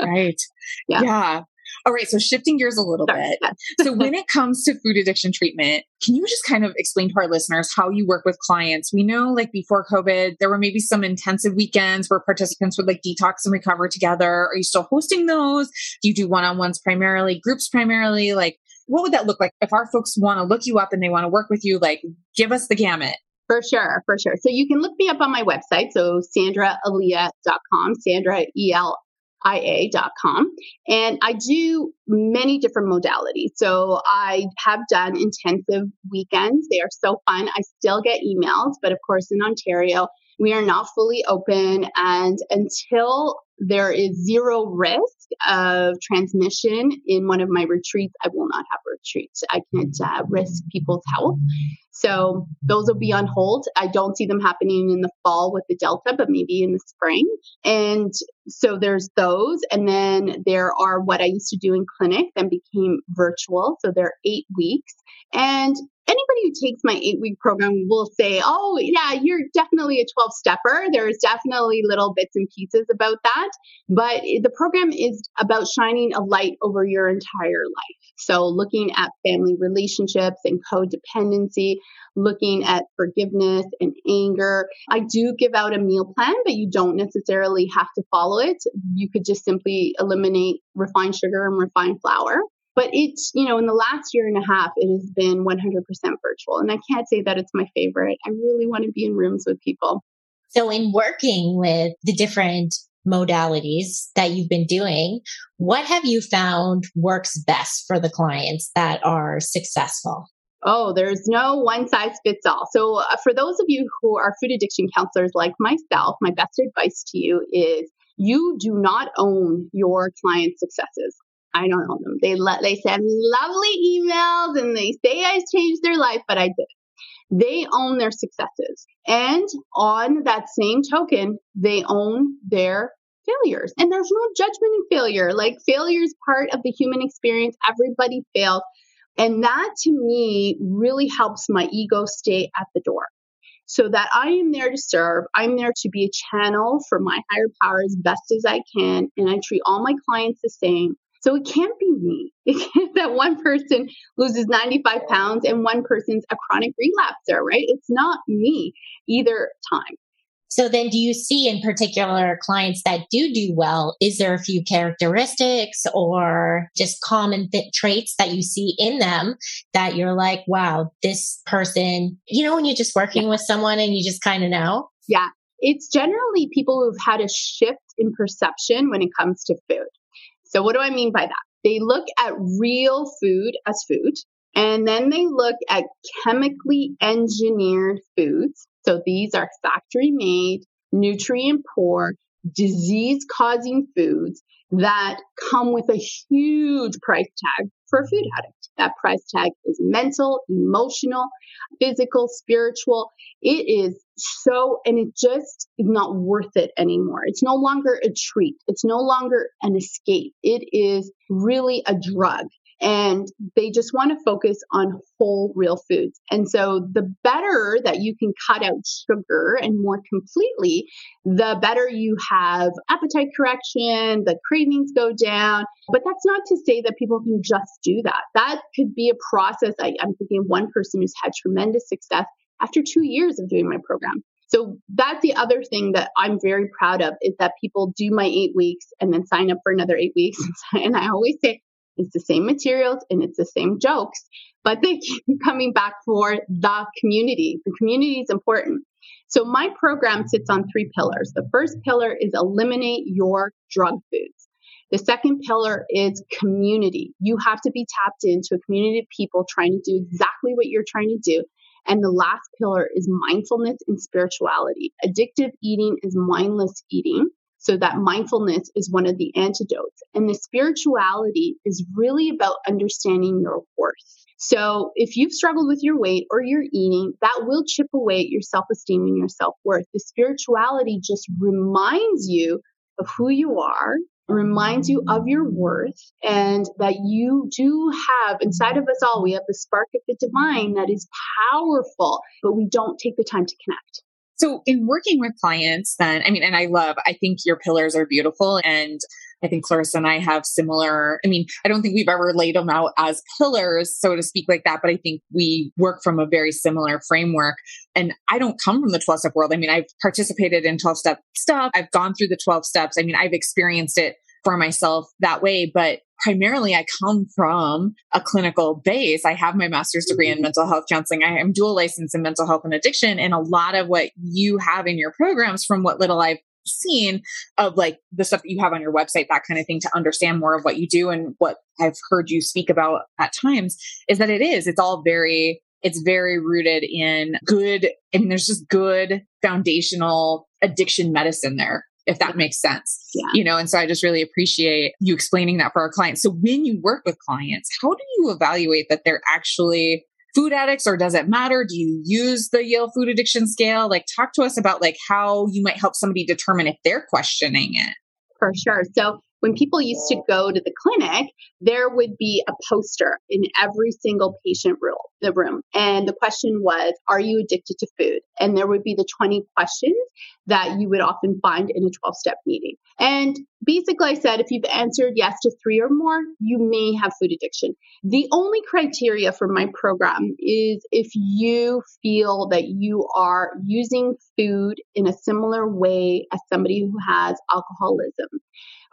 right. Yeah. yeah. All right, so shifting gears a little Sorry. bit. so when it comes to food addiction treatment, can you just kind of explain to our listeners how you work with clients? We know like before COVID, there were maybe some intensive weekends where participants would like detox and recover together. Are you still hosting those? Do you do one-on-ones primarily, groups primarily? Like what would that look like if our folks want to look you up and they want to work with you? Like give us the gamut. For sure, for sure. So you can look me up on my website. So sandraelia.com, Sandra E L ia.com. And I do many different modalities. So I have done intensive weekends. They are so fun. I still get emails, but of course, in Ontario, we are not fully open. And until there is zero risk of transmission in one of my retreats, I will not have retreats. I can't uh, risk people's health. So those will be on hold. I don't see them happening in the fall with the Delta, but maybe in the spring. And so there's those. And then there are what I used to do in clinic, then became virtual. So they're eight weeks. And anybody who takes my eight week program will say, oh, yeah, you're definitely a 12 stepper. There's definitely little bits and pieces about that. But the program is about shining a light over your entire life. So, looking at family relationships and codependency, looking at forgiveness and anger. I do give out a meal plan, but you don't necessarily have to follow it. You could just simply eliminate refined sugar and refined flour. But it's, you know, in the last year and a half, it has been 100% virtual. And I can't say that it's my favorite. I really want to be in rooms with people. So, in working with the different modalities that you've been doing, what have you found works best for the clients that are successful? Oh, there's no one size fits all. So, uh, for those of you who are food addiction counselors like myself, my best advice to you is you do not own your client's successes. I don't own them. They let they send lovely emails and they say I changed their life, but I didn't. They own their successes. And on that same token, they own their failures. And there's no judgment in failure. Like failure is part of the human experience. Everybody fails. And that to me really helps my ego stay at the door so that I am there to serve. I'm there to be a channel for my higher power as best as I can. And I treat all my clients the same. So it can't be me. It can't that one person loses 95 pounds and one person's a chronic relapser, right? It's not me either time. So then do you see in particular clients that do do well, is there a few characteristics or just common th- traits that you see in them that you're like, wow, this person, you know, when you're just working yeah. with someone and you just kind of know? Yeah. It's generally people who've had a shift in perception when it comes to food. So, what do I mean by that? They look at real food as food, and then they look at chemically engineered foods. So, these are factory made, nutrient poor, disease causing foods that come with a huge price tag for a food addict. That price tag is mental, emotional, physical, spiritual. It is so, and it just is not worth it anymore. It's no longer a treat. It's no longer an escape. It is really a drug and they just want to focus on whole real foods. And so the better that you can cut out sugar and more completely, the better you have appetite correction, the cravings go down. But that's not to say that people can just do that. That could be a process. I, I'm thinking of one person who's had tremendous success after two years of doing my program. So that's the other thing that I'm very proud of is that people do my eight weeks and then sign up for another eight weeks. And I always say, it's the same materials and it's the same jokes, but they keep coming back for the community. The community is important. So my program sits on three pillars. The first pillar is eliminate your drug foods. The second pillar is community. You have to be tapped into a community of people trying to do exactly what you're trying to do. And the last pillar is mindfulness and spirituality. Addictive eating is mindless eating. So that mindfulness is one of the antidotes. And the spirituality is really about understanding your worth. So if you've struggled with your weight or your eating, that will chip away at your self esteem and your self worth. The spirituality just reminds you of who you are, reminds you of your worth, and that you do have inside of us all, we have the spark of the divine that is powerful, but we don't take the time to connect. So in working with clients, then, I mean, and I love, I think your pillars are beautiful. And I think Clarissa and I have similar, I mean, I don't think we've ever laid them out as pillars, so to speak, like that, but I think we work from a very similar framework. And I don't come from the 12 step world. I mean, I've participated in 12 step stuff. I've gone through the 12 steps. I mean, I've experienced it for myself that way, but primarily I come from a clinical base. I have my master's degree in mm-hmm. mental health counseling. I am dual licensed in mental health and addiction. And a lot of what you have in your programs, from what little I've seen of like the stuff that you have on your website, that kind of thing, to understand more of what you do and what I've heard you speak about at times, is that it is, it's all very it's very rooted in good i mean there's just good foundational addiction medicine there if that makes sense. Yeah. You know, and so I just really appreciate you explaining that for our clients. So when you work with clients, how do you evaluate that they're actually food addicts or does it matter? Do you use the Yale food addiction scale? Like talk to us about like how you might help somebody determine if they're questioning it. For sure. So when people used to go to the clinic, there would be a poster in every single patient room, the room. And the question was, are you addicted to food? And there would be the 20 questions that you would often find in a 12 step meeting. And basically, I said, if you've answered yes to three or more, you may have food addiction. The only criteria for my program is if you feel that you are using food in a similar way as somebody who has alcoholism.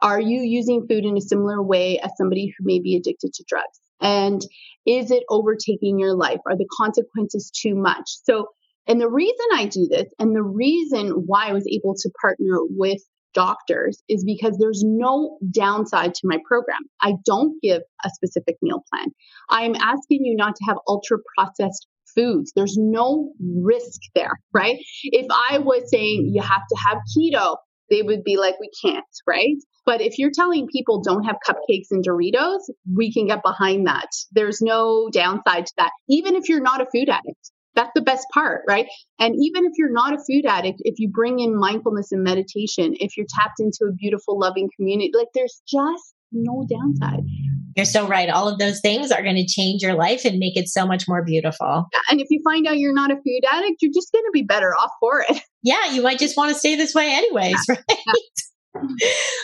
Are you using food in a similar way as somebody who may be addicted to drugs? And is it overtaking your life? Are the consequences too much? So, and the reason I do this and the reason why I was able to partner with doctors is because there's no downside to my program. I don't give a specific meal plan. I'm asking you not to have ultra processed foods. There's no risk there, right? If I was saying you have to have keto, they would be like, we can't, right? But if you're telling people don't have cupcakes and Doritos, we can get behind that. There's no downside to that. Even if you're not a food addict, that's the best part, right? And even if you're not a food addict, if you bring in mindfulness and meditation, if you're tapped into a beautiful, loving community, like there's just no downside. You're so right. All of those things are going to change your life and make it so much more beautiful. And if you find out you're not a food addict, you're just going to be better off for it. Yeah, you might just want to stay this way anyways, yeah. right? Yeah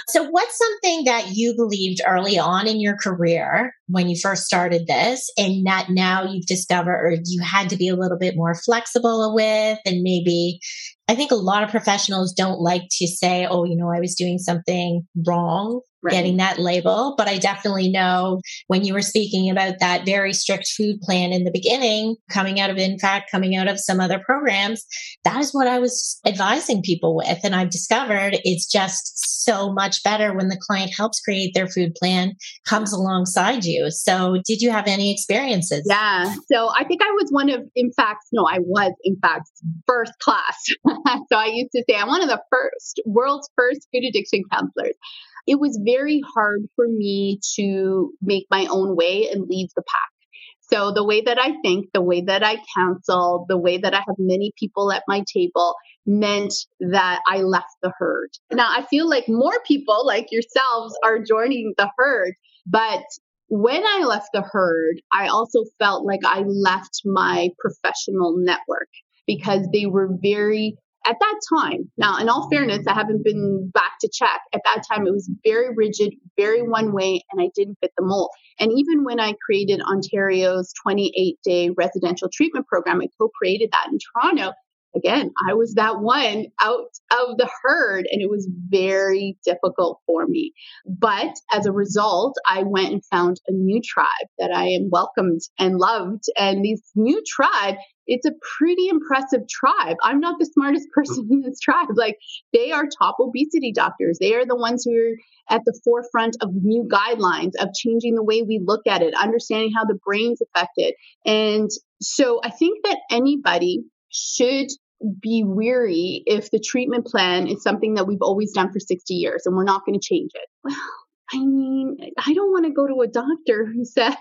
so, what's something that you believed early on in your career when you first started this, and that now you've discovered or you had to be a little bit more flexible with, and maybe I think a lot of professionals don't like to say, oh, you know, I was doing something wrong right. getting that label. But I definitely know when you were speaking about that very strict food plan in the beginning, coming out of, in fact, coming out of some other programs, that is what I was advising people with. And I've discovered it's just so much better when the client helps create their food plan, comes alongside you. So, did you have any experiences? Yeah. So, I think I was one of, in fact, no, I was, in fact, first class. so, I used to say I'm one of the first, world's first food addiction counselors it was very hard for me to make my own way and leave the pack. So the way that I think, the way that I counsel, the way that I have many people at my table meant that I left the herd. Now I feel like more people like yourselves are joining the herd, but when I left the herd, I also felt like I left my professional network because they were very at that time, now in all fairness, I haven't been back to check. At that time, it was very rigid, very one way, and I didn't fit the mold. And even when I created Ontario's 28 day residential treatment program, I co created that in Toronto. Again, I was that one out of the herd, and it was very difficult for me. But as a result, I went and found a new tribe that I am welcomed and loved. And this new tribe it's a pretty impressive tribe. I'm not the smartest person in this tribe. Like they are top obesity doctors. They are the ones who are at the forefront of new guidelines, of changing the way we look at it, understanding how the brain's affected. And so I think that anybody should be weary if the treatment plan is something that we've always done for 60 years and we're not going to change it. Well, I mean, I don't want to go to a doctor who says,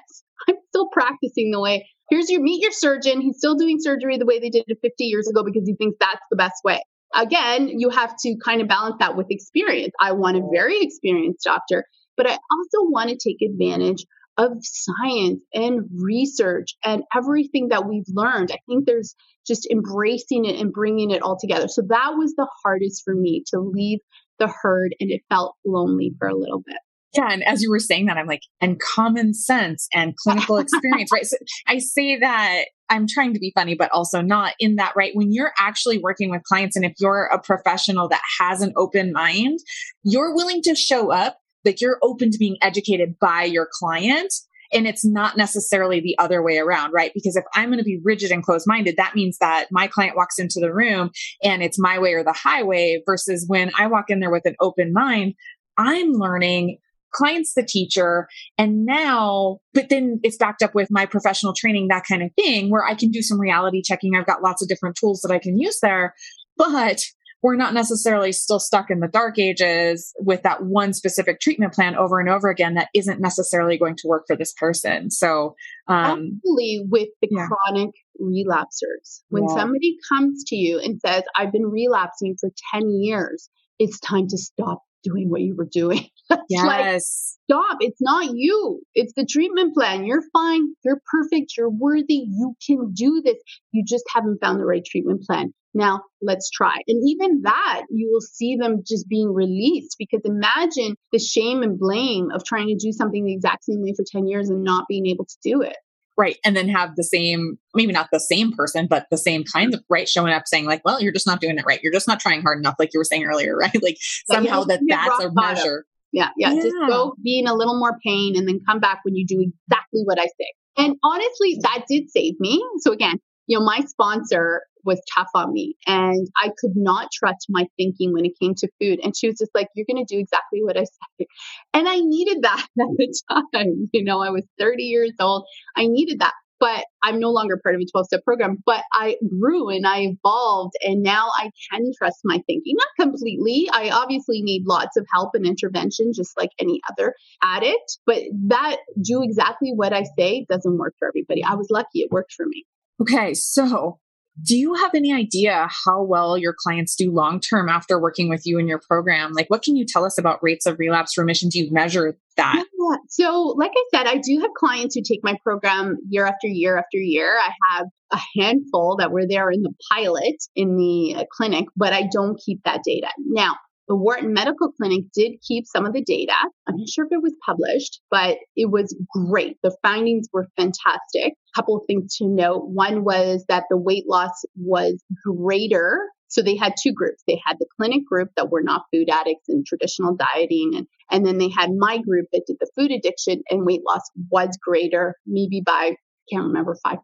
I'm still practicing the way here's your meet your surgeon. He's still doing surgery the way they did it 50 years ago because he thinks that's the best way. Again, you have to kind of balance that with experience. I want a very experienced doctor, but I also want to take advantage of science and research and everything that we've learned. I think there's just embracing it and bringing it all together. So that was the hardest for me to leave the herd and it felt lonely for a little bit. Yeah. And as you were saying that, I'm like, and common sense and clinical experience, right? So I say that I'm trying to be funny, but also not in that, right? When you're actually working with clients and if you're a professional that has an open mind, you're willing to show up, like you're open to being educated by your client. And it's not necessarily the other way around, right? Because if I'm going to be rigid and closed minded, that means that my client walks into the room and it's my way or the highway versus when I walk in there with an open mind, I'm learning client's the teacher. And now, but then it's backed up with my professional training, that kind of thing, where I can do some reality checking. I've got lots of different tools that I can use there. But we're not necessarily still stuck in the dark ages with that one specific treatment plan over and over again that isn't necessarily going to work for this person. So, um, with the yeah. chronic relapsers, when yeah. somebody comes to you and says, I've been relapsing for 10 years, it's time to stop doing what you were doing. yes. Like, stop. It's not you. It's the treatment plan. You're fine. You're perfect. You're worthy. You can do this. You just haven't found the right treatment plan. Now let's try. And even that, you will see them just being released because imagine the shame and blame of trying to do something the exact same way for 10 years and not being able to do it. Right. And then have the same, maybe not the same person, but the same kind mm-hmm. of right showing up saying, like, well, you're just not doing it right. You're just not trying hard enough, like you were saying earlier, right? Like somehow that that's a measure. Yeah, yeah. Yeah. Just go be in a little more pain and then come back when you do exactly what I say. And honestly, that did save me. So again, you know, my sponsor was tough on me and I could not trust my thinking when it came to food. And she was just like, you're going to do exactly what I say. And I needed that at the time. You know, I was 30 years old. I needed that. But I'm no longer part of a 12 step program, but I grew and I evolved and now I can trust my thinking. Not completely. I obviously need lots of help and intervention, just like any other addict, but that do exactly what I say doesn't work for everybody. I was lucky it worked for me. Okay, so do you have any idea how well your clients do long term after working with you in your program? Like, what can you tell us about rates of relapse remission? Do you measure that? Yeah. So, like I said, I do have clients who take my program year after year after year. I have a handful that were there in the pilot in the clinic, but I don't keep that data. Now, the Wharton Medical Clinic did keep some of the data. I'm not sure if it was published, but it was great. The findings were fantastic. A couple of things to note. One was that the weight loss was greater. So they had two groups. They had the clinic group that were not food addicts and traditional dieting. And, and then they had my group that did the food addiction and weight loss was greater, maybe by, I can't remember, 5%,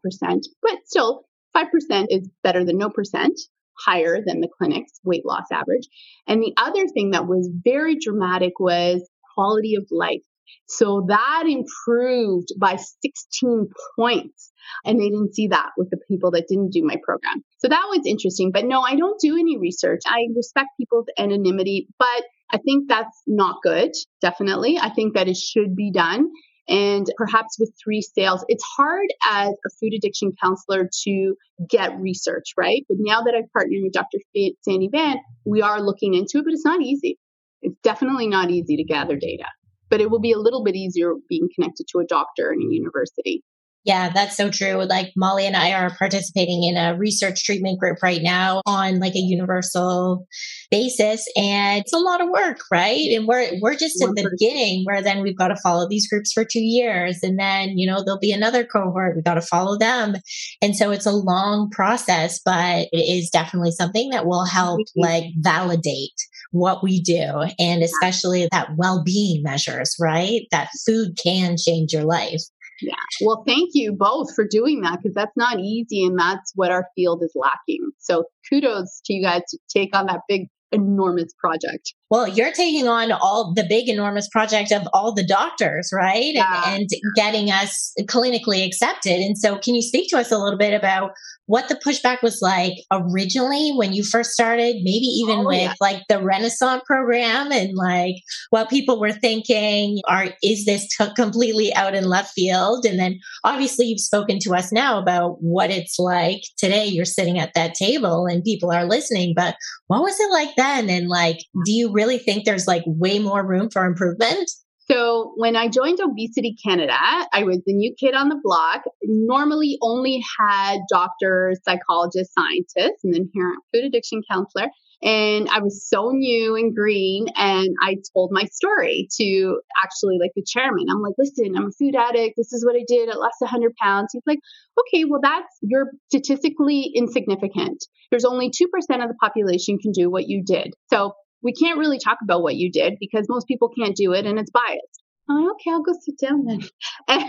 but still 5% is better than no percent. Higher than the clinic's weight loss average. And the other thing that was very dramatic was quality of life. So that improved by 16 points. And they didn't see that with the people that didn't do my program. So that was interesting. But no, I don't do any research. I respect people's anonymity, but I think that's not good. Definitely. I think that it should be done. And perhaps with three sales, it's hard as a food addiction counselor to get research, right? But now that I've partnered with Dr. Sandy Van, we are looking into it, but it's not easy. It's definitely not easy to gather data but it will be a little bit easier being connected to a doctor in a university. Yeah, that's so true. Like Molly and I are participating in a research treatment group right now on like a universal basis and it's a lot of work, right? And we're we're just at the beginning where then we've got to follow these groups for 2 years and then, you know, there'll be another cohort, we've got to follow them. And so it's a long process, but it is definitely something that will help like validate what we do and especially that well-being measures, right? That food can change your life. Yeah. Well, thank you both for doing that because that's not easy and that's what our field is lacking. So kudos to you guys to take on that big enormous project. Well, you're taking on all the big enormous project of all the doctors, right? Yeah. And, and, getting us clinically accepted. And so can you speak to us a little bit about what the pushback was like originally when you first started, maybe even oh, with yeah. like the Renascent program and like what people were thinking are is this t- completely out in left field? And then obviously you've spoken to us now about what it's like today you're sitting at that table and people are listening, but what was it like then and like do you really think there's like way more room for improvement? So when I joined Obesity Canada, I was the new kid on the block. Normally only had doctors, psychologists, scientists, and then here food addiction counselor. And I was so new and green. And I told my story to actually like the chairman. I'm like, listen, I'm a food addict. This is what I did. I lost 100 pounds. He's like, okay, well, that's, you're statistically insignificant. There's only 2% of the population can do what you did. So we can't really talk about what you did because most people can't do it and it's biased. Okay, I'll go sit down then. And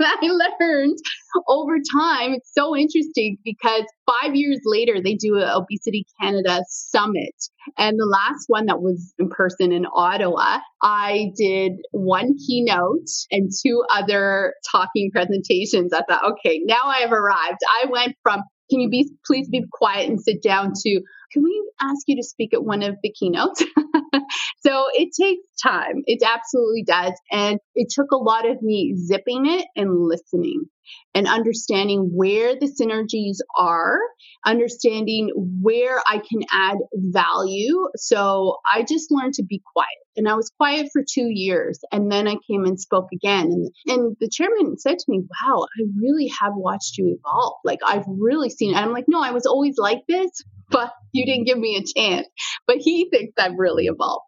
I learned over time, it's so interesting because five years later, they do an Obesity Canada summit. And the last one that was in person in Ottawa, I did one keynote and two other talking presentations. I thought, okay, now I have arrived. I went from, can you be, please be quiet and sit down to, can we ask you to speak at one of the keynotes? so it takes time. It absolutely does. And it took a lot of me zipping it and listening and understanding where the synergies are, understanding where I can add value. So I just learned to be quiet. And I was quiet for two years. And then I came and spoke again. And, and the chairman said to me, Wow, I really have watched you evolve. Like I've really seen. And I'm like, No, I was always like this, but you didn't give me a chance. But he thinks I've really evolved.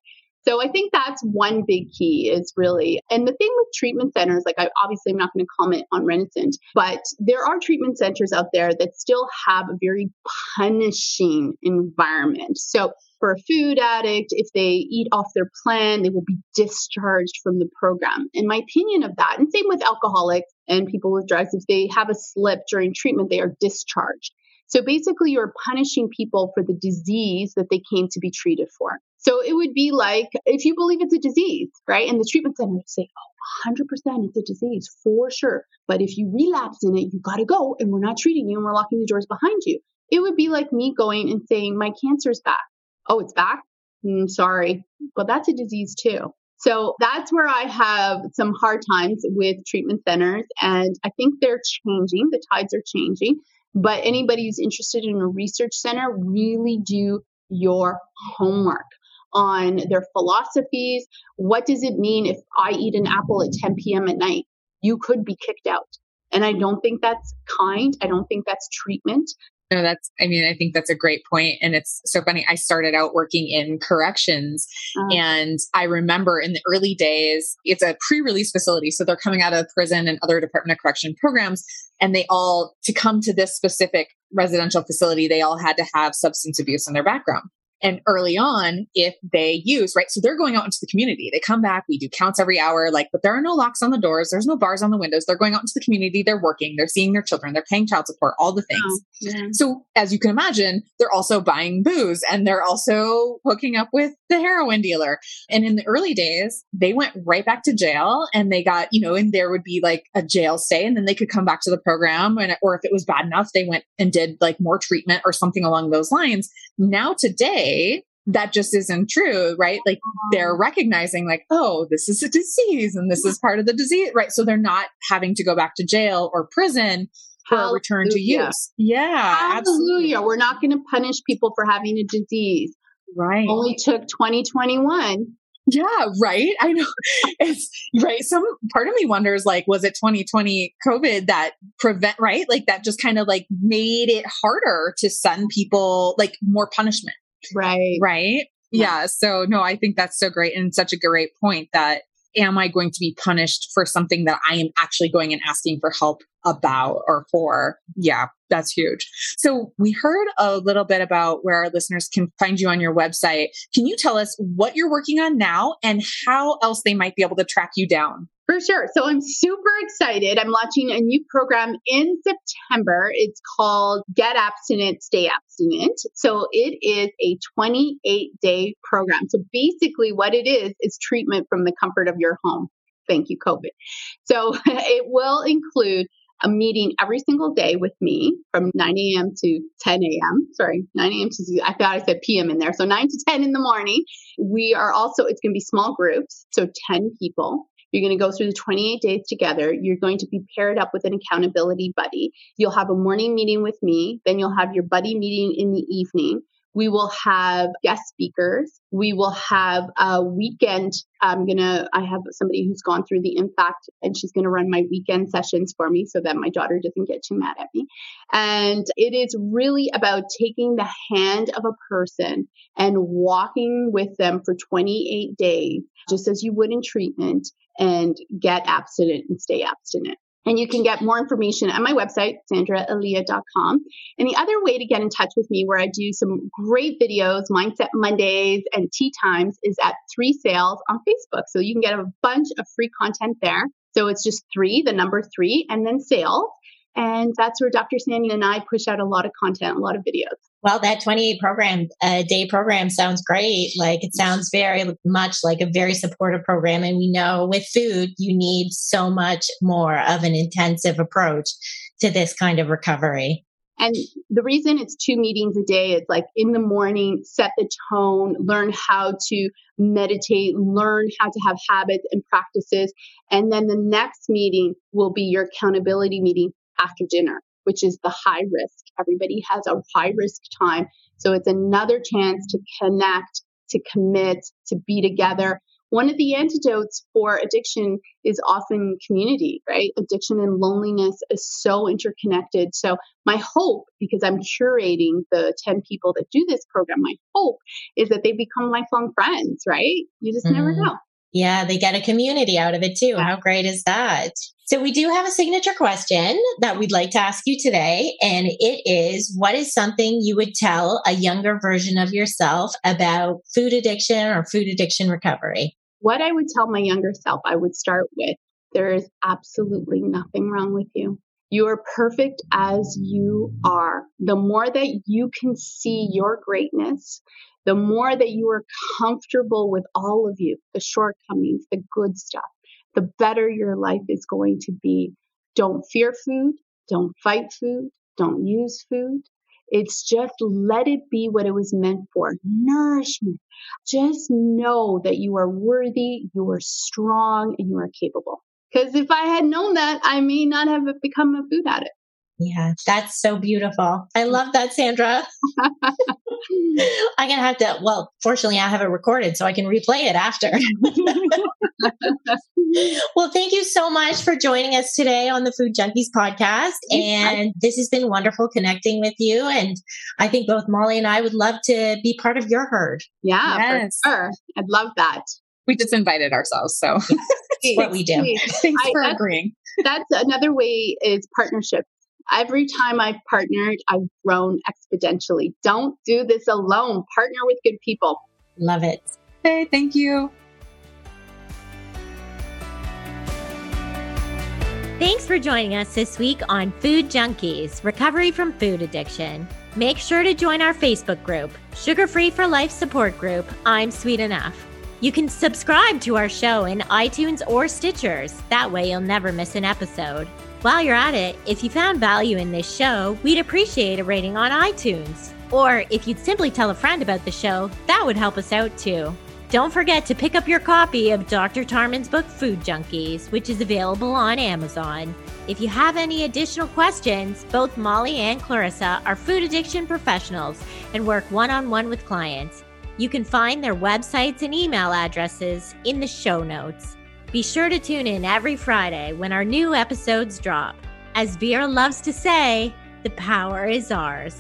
So I think that's one big key is really, and the thing with treatment centers, like I obviously I'm not going to comment on Renascent, but there are treatment centers out there that still have a very punishing environment. So for a food addict, if they eat off their plan, they will be discharged from the program. In my opinion of that, and same with alcoholics and people with drugs, if they have a slip during treatment, they are discharged. So basically, you're punishing people for the disease that they came to be treated for. So it would be like if you believe it's a disease, right? And the treatment center would say, oh, 100% it's a disease for sure. But if you relapse in it, you got to go and we're not treating you and we're locking the doors behind you. It would be like me going and saying, my cancer's back. Oh, it's back? Mm, sorry. But that's a disease too. So that's where I have some hard times with treatment centers. And I think they're changing. The tides are changing. But anybody who's interested in a research center, really do your homework on their philosophies. What does it mean if I eat an apple at 10 p.m. at night? You could be kicked out. And I don't think that's kind. I don't think that's treatment. No, that's, I mean, I think that's a great point. And it's so funny. I started out working in corrections uh, and I remember in the early days, it's a pre release facility. So they're coming out of prison and other Department of Correction programs. And they all, to come to this specific residential facility, they all had to have substance abuse in their background. And early on, if they use, right? So they're going out into the community. They come back, we do counts every hour, like, but there are no locks on the doors, there's no bars on the windows. They're going out into the community, they're working, they're seeing their children, they're paying child support, all the things. Oh, yeah. So as you can imagine, they're also buying booze and they're also hooking up with the heroin dealer. And in the early days, they went right back to jail and they got, you know, and there would be like a jail stay and then they could come back to the program. And, or if it was bad enough, they went and did like more treatment or something along those lines. Now today, that just isn't true, right? Like they're uh-huh. recognizing, like, oh, this is a disease and this is part of the disease, right? So they're not having to go back to jail or prison for Hallelujah. a return to use. Yeah. Hallelujah. Absolutely. We're not going to punish people for having a disease. Right. Only took 2021 yeah, right. I know. It's right. Some part of me wonders like, was it 2020 COVID that prevent, right? Like that just kind of like made it harder to send people like more punishment. Right. Right. Yeah. yeah. So no, I think that's so great and such a great point that am I going to be punished for something that I am actually going and asking for help about or for? Yeah, that's huge. So we heard a little bit about where our listeners can find you on your website. Can you tell us what you're working on now and how else they might be able to track you down? For sure. So I'm super excited. I'm launching a new program in September. It's called Get Abstinent, Stay Abstinent. So it is a 28 day program. So basically, what it is, is treatment from the comfort of your home. Thank you, COVID. So it will include a meeting every single day with me from 9 a.m. to 10 a.m. Sorry, 9 a.m. to, I thought I said p.m. in there. So 9 to 10 in the morning. We are also, it's going to be small groups. So 10 people. You're going to go through the 28 days together. You're going to be paired up with an accountability buddy. You'll have a morning meeting with me. Then you'll have your buddy meeting in the evening. We will have guest speakers. We will have a weekend. I'm going to, I have somebody who's gone through the impact and she's going to run my weekend sessions for me so that my daughter doesn't get too mad at me. And it is really about taking the hand of a person and walking with them for 28 days, just as you would in treatment and get abstinent and stay abstinent. And you can get more information at my website, sandraelia.com. And the other way to get in touch with me, where I do some great videos, Mindset Mondays and Tea Times, is at Three Sales on Facebook. So you can get a bunch of free content there. So it's just three, the number three, and then sales. And that's where Dr. Sandy and I push out a lot of content, a lot of videos. Well, that 28 program, uh, day program sounds great. Like it sounds very much like a very supportive program. And we know with food, you need so much more of an intensive approach to this kind of recovery. And the reason it's two meetings a day is like in the morning, set the tone, learn how to meditate, learn how to have habits and practices. And then the next meeting will be your accountability meeting after dinner which is the high risk. Everybody has a high risk time. So it's another chance to connect, to commit, to be together. One of the antidotes for addiction is often community, right? Addiction and loneliness is so interconnected. So, my hope, because I'm curating the 10 people that do this program, my hope is that they become lifelong friends, right? You just mm. never know. Yeah, they get a community out of it too. How great is that? So, we do have a signature question that we'd like to ask you today. And it is What is something you would tell a younger version of yourself about food addiction or food addiction recovery? What I would tell my younger self, I would start with there is absolutely nothing wrong with you. You are perfect as you are. The more that you can see your greatness, the more that you are comfortable with all of you, the shortcomings, the good stuff, the better your life is going to be. Don't fear food. Don't fight food. Don't use food. It's just let it be what it was meant for nourishment. Just know that you are worthy, you are strong, and you are capable. Because if I had known that, I may not have become a food addict. Yeah, that's so beautiful. I love that, Sandra. I'm going to have to, well, fortunately, I have it recorded so I can replay it after. well, thank you so much for joining us today on the Food Junkies podcast. And this has been wonderful connecting with you. And I think both Molly and I would love to be part of your herd. Yeah, yes. for sure. I'd love that. We just invited ourselves. So that's what we do. Thanks I, for agreeing. That's another way is partnership Every time I've partnered, I've grown exponentially. Don't do this alone. Partner with good people. Love it. Hey, thank you. Thanks for joining us this week on Food Junkies Recovery from Food Addiction. Make sure to join our Facebook group, Sugar Free for Life Support Group. I'm Sweet Enough. You can subscribe to our show in iTunes or Stitchers. That way, you'll never miss an episode. While you're at it, if you found value in this show, we'd appreciate a rating on iTunes. Or if you'd simply tell a friend about the show, that would help us out too. Don't forget to pick up your copy of Dr. Tarman's book, Food Junkies, which is available on Amazon. If you have any additional questions, both Molly and Clarissa are food addiction professionals and work one on one with clients. You can find their websites and email addresses in the show notes. Be sure to tune in every Friday when our new episodes drop. As Vera loves to say, the power is ours.